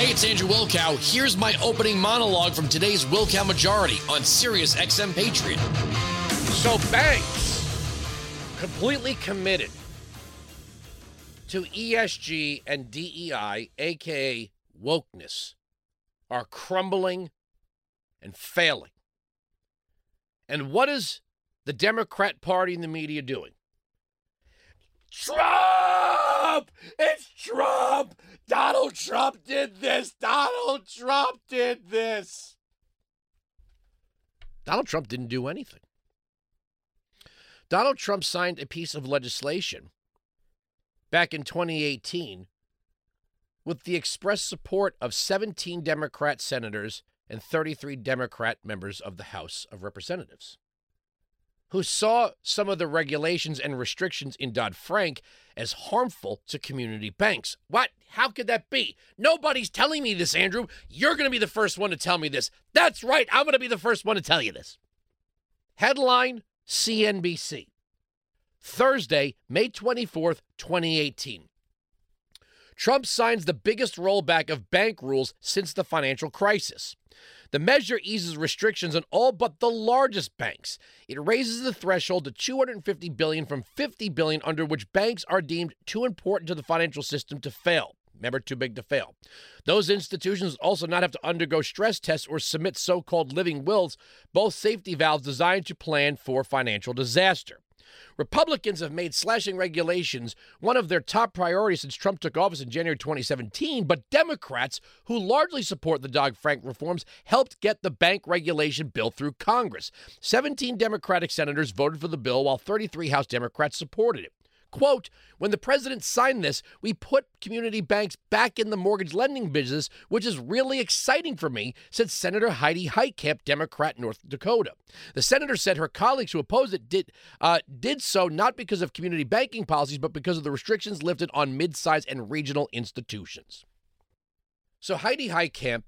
Hey, it's Andrew Wilkow. Here's my opening monologue from today's Wilkow Majority on Sirius XM Patriot. So banks completely committed to ESG and DEI, aka wokeness, are crumbling and failing. And what is the Democrat Party and the media doing? Trump! It's Trump! Donald Trump did this! Donald Trump did this! Donald Trump didn't do anything. Donald Trump signed a piece of legislation back in 2018 with the express support of 17 Democrat senators and 33 Democrat members of the House of Representatives who saw some of the regulations and restrictions in Dodd Frank as harmful to community banks. What? How could that be? Nobody's telling me this, Andrew. You're going to be the first one to tell me this. That's right. I'm going to be the first one to tell you this. Headline CNBC. Thursday, May 24th, 2018. Trump signs the biggest rollback of bank rules since the financial crisis. The measure eases restrictions on all but the largest banks. It raises the threshold to 250 billion from 50 billion under which banks are deemed too important to the financial system to fail. Remember, too big to fail. Those institutions also not have to undergo stress tests or submit so called living wills, both safety valves designed to plan for financial disaster. Republicans have made slashing regulations one of their top priorities since Trump took office in January 2017, but Democrats, who largely support the Dodd Frank reforms, helped get the bank regulation bill through Congress. 17 Democratic senators voted for the bill, while 33 House Democrats supported it. Quote, when the president signed this, we put community banks back in the mortgage lending business, which is really exciting for me, said Senator Heidi Heitkamp, Democrat, North Dakota. The senator said her colleagues who opposed it did, uh, did so not because of community banking policies, but because of the restrictions lifted on mid-sized and regional institutions. So Heidi Heitkamp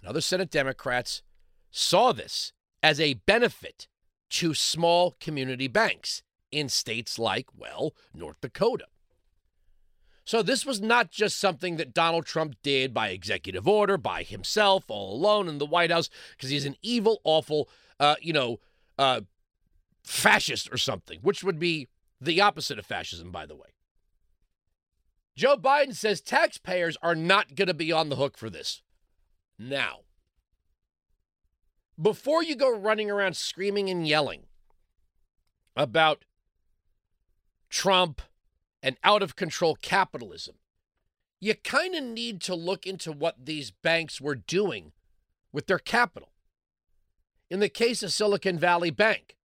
and other Senate Democrats saw this as a benefit to small community banks in states like, well, North Dakota. So this was not just something that Donald Trump did by executive order, by himself, all alone in the White House, because he's an evil, awful, uh, you know, uh, fascist or something, which would be the opposite of fascism, by the way. Joe Biden says taxpayers are not going to be on the hook for this. Now, before you go running around screaming and yelling about Trump, and out of control capitalism, you kind of need to look into what these banks were doing with their capital. In the case of Silicon Valley Bank,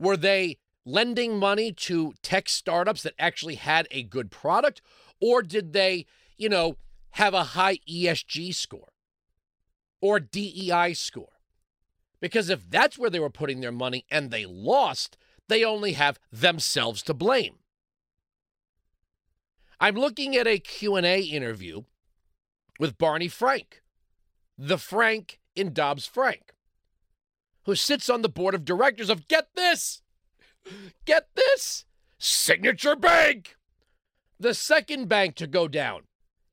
were they lending money to tech startups that actually had a good product? Or did they, you know, have a high ESG score or DEI score? Because if that's where they were putting their money and they lost, they only have themselves to blame. I'm looking at a Q&A interview with Barney Frank, the Frank in Dodd Frank, who sits on the board of directors of get this, get this, Signature Bank, the second bank to go down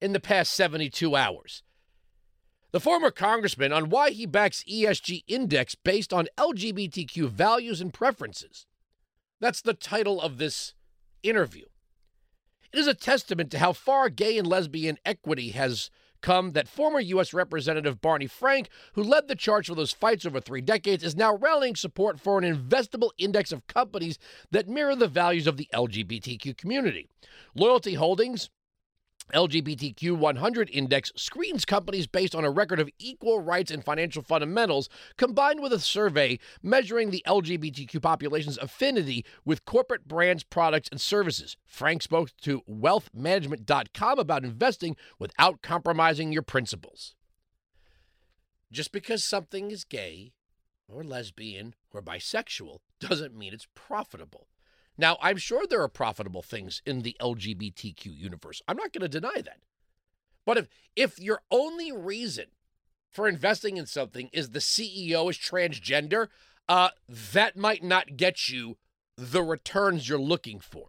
in the past 72 hours. The former congressman on why he backs ESG index based on LGBTQ values and preferences. That's the title of this interview. It is a testament to how far gay and lesbian equity has come that former U.S. Representative Barney Frank, who led the charge for those fights over three decades, is now rallying support for an investable index of companies that mirror the values of the LGBTQ community. Loyalty Holdings LGBTQ 100 index screens companies based on a record of equal rights and financial fundamentals, combined with a survey measuring the LGBTQ population's affinity with corporate brands, products, and services. Frank spoke to wealthmanagement.com about investing without compromising your principles. Just because something is gay or lesbian or bisexual doesn't mean it's profitable. Now, I'm sure there are profitable things in the LGBTQ universe. I'm not going to deny that. But if if your only reason for investing in something is the CEO is transgender, uh, that might not get you the returns you're looking for.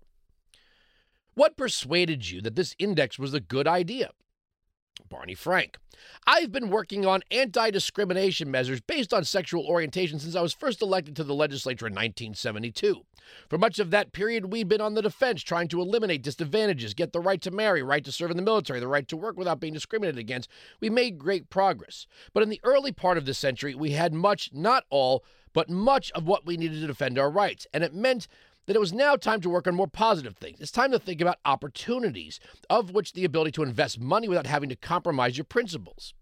What persuaded you that this index was a good idea? Barney Frank. I've been working on anti discrimination measures based on sexual orientation since I was first elected to the legislature in 1972. For much of that period, we've been on the defense trying to eliminate disadvantages, get the right to marry, right to serve in the military, the right to work without being discriminated against. We made great progress. But in the early part of the century, we had much, not all, but much of what we needed to defend our rights. And it meant that it was now time to work on more positive things. It's time to think about opportunities, of which the ability to invest money without having to compromise your principles.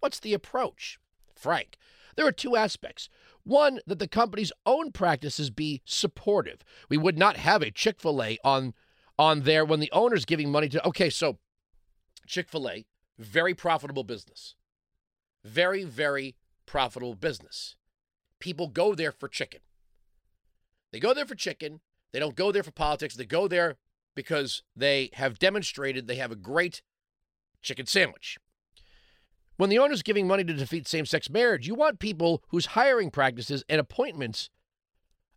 What's the approach? Frank, there are two aspects. One, that the company's own practices be supportive. We would not have a Chick fil A on, on there when the owner's giving money to. Okay, so Chick fil A, very profitable business. Very, very profitable business. People go there for chicken. They go there for chicken. They don't go there for politics. They go there because they have demonstrated they have a great chicken sandwich. When the owner's giving money to defeat same sex marriage, you want people whose hiring practices and appointments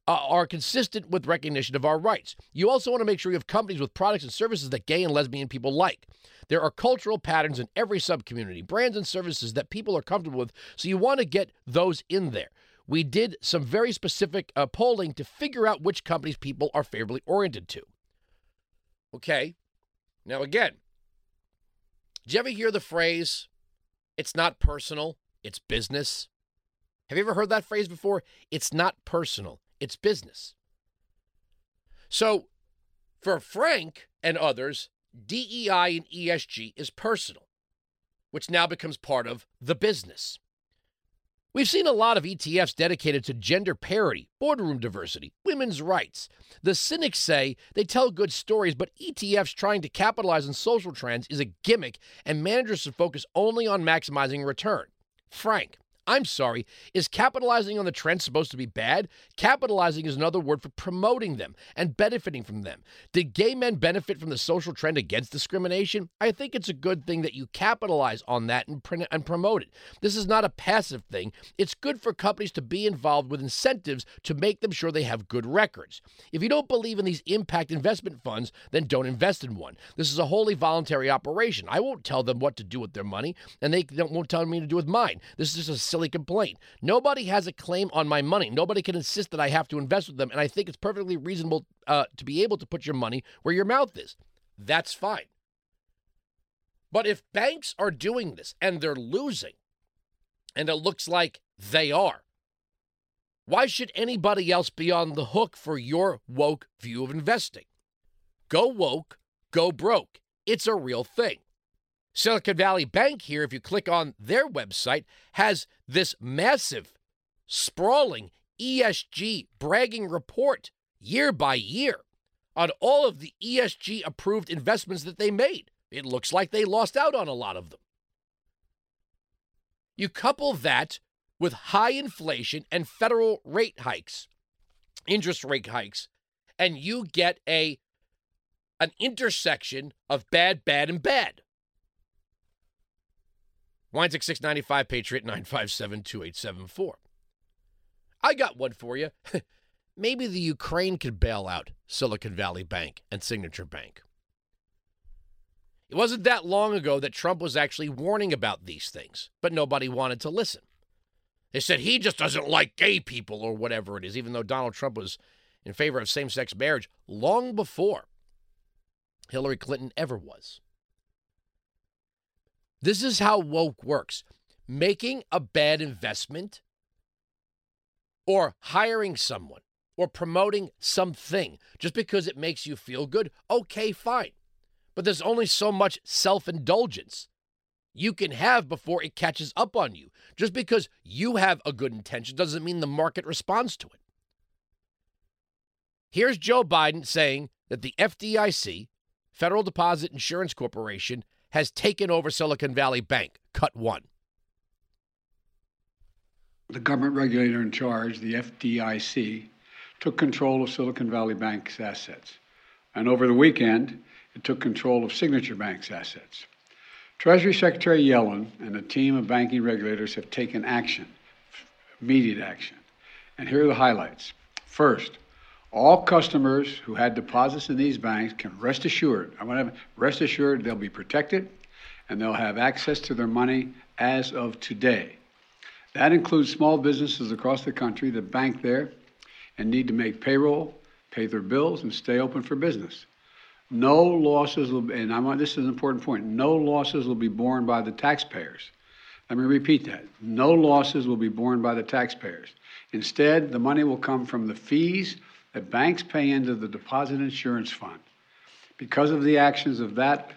uh, are consistent with recognition of our rights. You also want to make sure you have companies with products and services that gay and lesbian people like. There are cultural patterns in every subcommunity, brands and services that people are comfortable with, so you want to get those in there we did some very specific uh, polling to figure out which companies people are favorably oriented to. Okay. Now, again, did you ever hear the phrase, it's not personal, it's business? Have you ever heard that phrase before? It's not personal, it's business. So, for Frank and others, DEI and ESG is personal, which now becomes part of the business. We've seen a lot of ETFs dedicated to gender parity, boardroom diversity, women's rights. The cynics say they tell good stories, but ETFs trying to capitalize on social trends is a gimmick, and managers should focus only on maximizing return. Frank, I'm sorry, is capitalizing on the trend supposed to be bad? Capitalizing is another word for promoting them and benefiting from them. Did gay men benefit from the social trend against discrimination? I think it's a good thing that you capitalize on that and, and promote it. This is not a passive thing. It's good for companies to be involved with incentives to make them sure they have good records. If you don't believe in these impact investment funds, then don't invest in one. This is a wholly voluntary operation. I won't tell them what to do with their money, and they won't tell me to do with mine. This is just a silly complaint. Nobody has a claim on my money. Nobody can insist that I have to invest with them. And I think it's perfectly reasonable uh, to be able to put your money where your mouth is. That's fine. But if banks are doing this and they're losing, and it looks like they are, why should anybody else be on the hook for your woke view of investing? Go woke, go broke. It's a real thing. Silicon Valley Bank here, if you click on their website, has this massive, sprawling ESG bragging report year by year on all of the ESG approved investments that they made. It looks like they lost out on a lot of them. You couple that with high inflation and federal rate hikes, interest rate hikes, and you get a an intersection of bad, bad, and bad. Weinzig 695, Patriot 957 2874. I got one for you. Maybe the Ukraine could bail out Silicon Valley Bank and Signature Bank. It wasn't that long ago that Trump was actually warning about these things, but nobody wanted to listen. They said he just doesn't like gay people or whatever it is, even though Donald Trump was in favor of same sex marriage long before Hillary Clinton ever was. This is how woke works. Making a bad investment or hiring someone or promoting something just because it makes you feel good, okay, fine. But there's only so much self indulgence you can have before it catches up on you. Just because you have a good intention doesn't mean the market responds to it. Here's Joe Biden saying that the FDIC, Federal Deposit Insurance Corporation, has taken over Silicon Valley Bank. Cut one. The government regulator in charge, the FDIC, took control of Silicon Valley Bank's assets. And over the weekend, it took control of Signature Bank's assets. Treasury Secretary Yellen and a team of banking regulators have taken action, immediate action. And here are the highlights. First, all customers who had deposits in these banks can rest assured, I want to rest assured they'll be protected and they'll have access to their money as of today. That includes small businesses across the country that bank there and need to make payroll, pay their bills, and stay open for business. No losses will, be, and I want this is an important point. No losses will be borne by the taxpayers. Let me repeat that. No losses will be borne by the taxpayers. Instead, the money will come from the fees that banks pay into the deposit insurance fund. Because of the actions of that,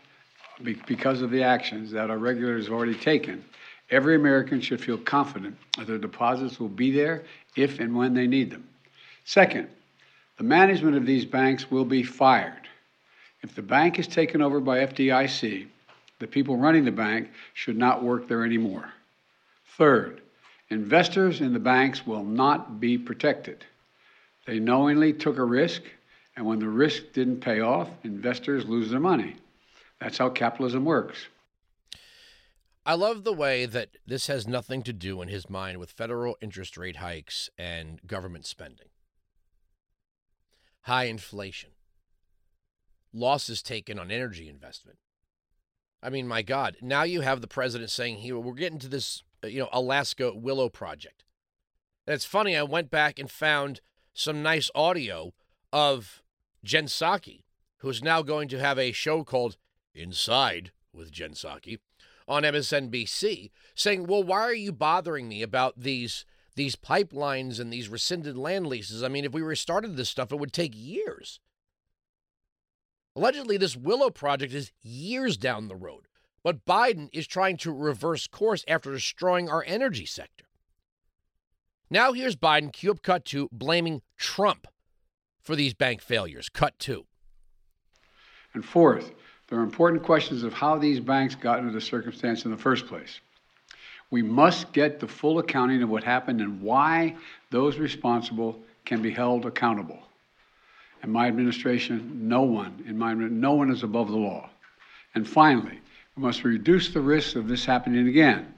because of the actions that our regulators have already taken, every American should feel confident that their deposits will be there if and when they need them. Second, the management of these banks will be fired. If the bank is taken over by FDIC, the people running the bank should not work there anymore. Third, investors in the banks will not be protected. They knowingly took a risk, and when the risk didn't pay off, investors lose their money. That's how capitalism works. I love the way that this has nothing to do in his mind with federal interest rate hikes and government spending. High inflation, losses taken on energy investment. I mean, my God, now you have the president saying here we're getting to this, you know, Alaska Willow project. It's funny, I went back and found some nice audio of Jen Psaki, who's now going to have a show called Inside with Jen Psaki on MSNBC, saying, "Well, why are you bothering me about these these pipelines and these rescinded land leases? I mean, if we restarted this stuff, it would take years." Allegedly, this Willow project is years down the road, but Biden is trying to reverse course after destroying our energy sector. Now here's Biden, up cut two, blaming Trump for these bank failures. Cut two. And fourth, there are important questions of how these banks got into the circumstance in the first place. We must get the full accounting of what happened and why those responsible can be held accountable. In my administration, no one, in my no one is above the law. And finally, we must reduce the risk of this happening again.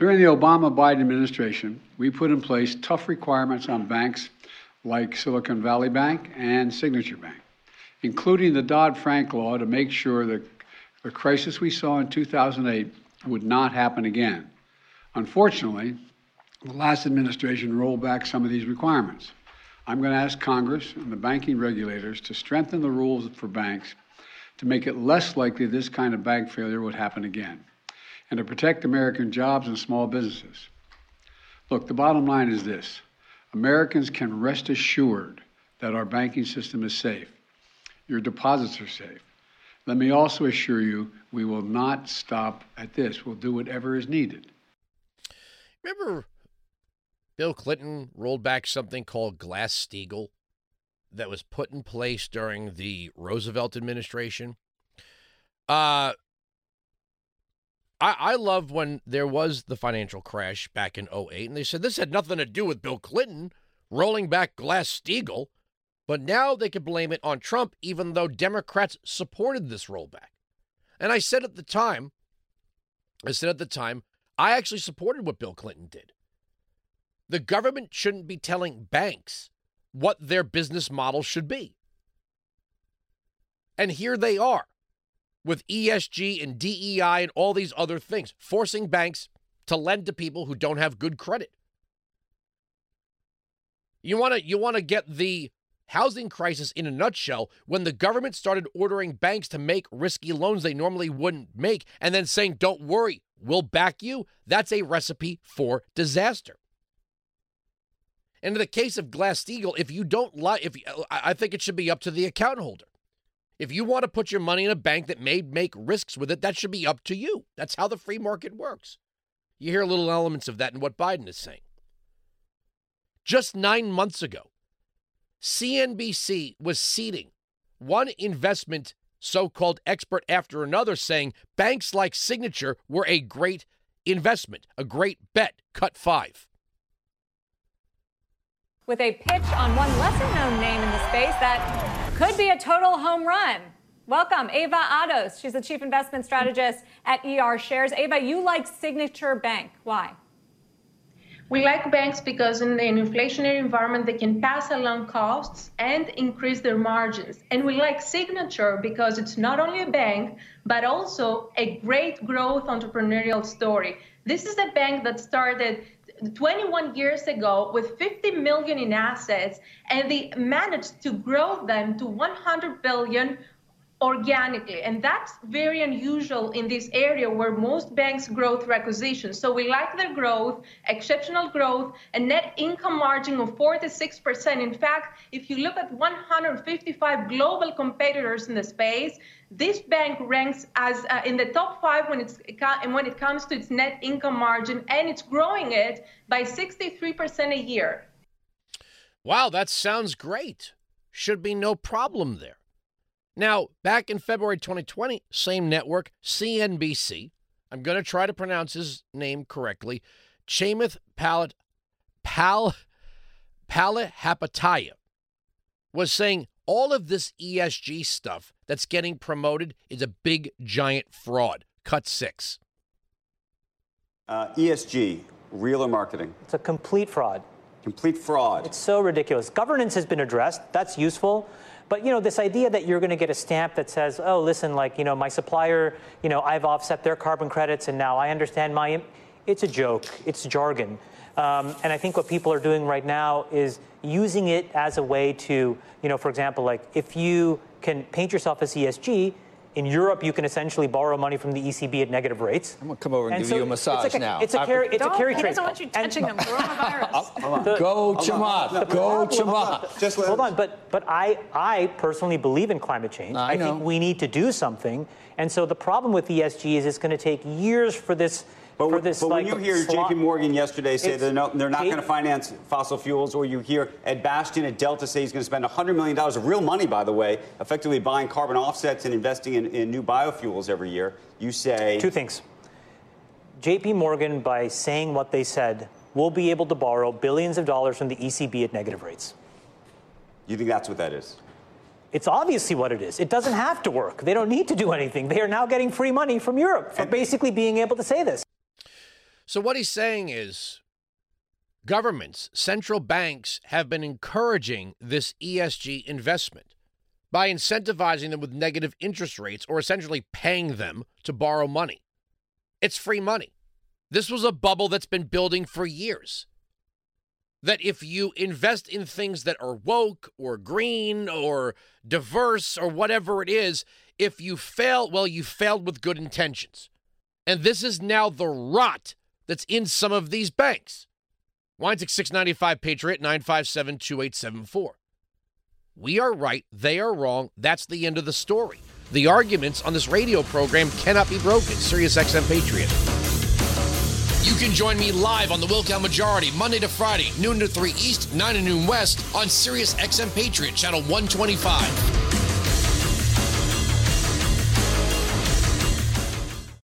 During the Obama Biden administration, we put in place tough requirements on banks like Silicon Valley Bank and Signature Bank, including the Dodd Frank law to make sure that the crisis we saw in 2008 would not happen again. Unfortunately, the last administration rolled back some of these requirements. I'm going to ask Congress and the banking regulators to strengthen the rules for banks to make it less likely this kind of bank failure would happen again and to protect American jobs and small businesses. Look, the bottom line is this Americans can rest assured that our banking system is safe. Your deposits are safe. Let me also assure you we will not stop at this. We'll do whatever is needed. Remember Bill Clinton rolled back something called Glass Steagall that was put in place during the Roosevelt administration? Uh, I, I love when there was the financial crash back in 08, and they said this had nothing to do with Bill Clinton rolling back Glass Steagall, but now they could blame it on Trump, even though Democrats supported this rollback. And I said at the time, I said at the time, I actually supported what Bill Clinton did. The government shouldn't be telling banks what their business model should be. And here they are with ESG and DEI and all these other things, forcing banks to lend to people who don't have good credit. You want to you want to get the housing crisis in a nutshell when the government started ordering banks to make risky loans they normally wouldn't make and then saying don't worry, we'll back you. That's a recipe for disaster. And in the case of Glass-Steagall, if you don't like if I think it should be up to the account holder. If you want to put your money in a bank that may make risks with it, that should be up to you. That's how the free market works. You hear little elements of that in what Biden is saying. Just nine months ago, CNBC was seeding one investment so called expert after another, saying banks like Signature were a great investment, a great bet. Cut five. With a pitch on one lesser known name in the space that could be a total home run. Welcome, Ava Ados. She's the chief investment strategist at ER Shares. Ava, you like Signature Bank. Why? We like banks because in an inflationary environment, they can pass along costs and increase their margins. And we like Signature because it's not only a bank, but also a great growth entrepreneurial story. This is a bank that started 21 years ago with 50 million in assets and they managed to grow them to 100 billion organically. And that's very unusual in this area where most banks grow through acquisitions. So we like their growth, exceptional growth, a net income margin of 46%. In fact, if you look at 155 global competitors in the space, this bank ranks as uh, in the top five when it's when it comes to its net income margin, and it's growing it by 63% a year. Wow, that sounds great. Should be no problem there. Now, back in February 2020, same network, CNBC, I'm going to try to pronounce his name correctly, Chamath Palat, Pal, Palihapitiya, was saying all of this ESG stuff that's getting promoted is a big, giant fraud. Cut six. Uh, ESG, real or marketing? It's a complete fraud. Complete fraud. It's so ridiculous. Governance has been addressed. That's useful. But you know, this idea that you're going to get a stamp that says, "Oh, listen, like you know, my supplier, you know, I've offset their carbon credits, and now I understand my," it's a joke. It's jargon. Um, and I think what people are doing right now is using it as a way to, you know, for example, like if you can paint yourself as ESG, in Europe, you can essentially borrow money from the ECB at negative rates. I'm going to come over and, and give so you a massage it's like now. it's a carry, it's Don't, a carry trade. He doesn't want you touching him. Coronavirus. Go Chamath. Go Chamath. Just hold on, but but I I personally believe in climate change. I, I know. think we need to do something. And so the problem with ESG is it's going to take years for this but, this, but like, when you hear JP Morgan yesterday say they're, no, they're not going to finance fossil fuels, or you hear Ed Bastian at Delta say he's going to spend $100 million of real money, by the way, effectively buying carbon offsets and investing in, in new biofuels every year, you say. Two things. JP Morgan, by saying what they said, will be able to borrow billions of dollars from the ECB at negative rates. You think that's what that is? It's obviously what it is. It doesn't have to work. They don't need to do anything. They are now getting free money from Europe for basically being able to say this. So, what he's saying is governments, central banks have been encouraging this ESG investment by incentivizing them with negative interest rates or essentially paying them to borrow money. It's free money. This was a bubble that's been building for years. That if you invest in things that are woke or green or diverse or whatever it is, if you fail, well, you failed with good intentions. And this is now the rot that's in some of these banks. Weinzig 695 Patriot 957 2874. We are right, they are wrong. That's the end of the story. The arguments on this radio program cannot be broken. Sirius XM Patriot. You can join me live on the Wilkow Majority Monday to Friday, noon to 3 East, 9 to noon West on Sirius XM Patriot, channel 125.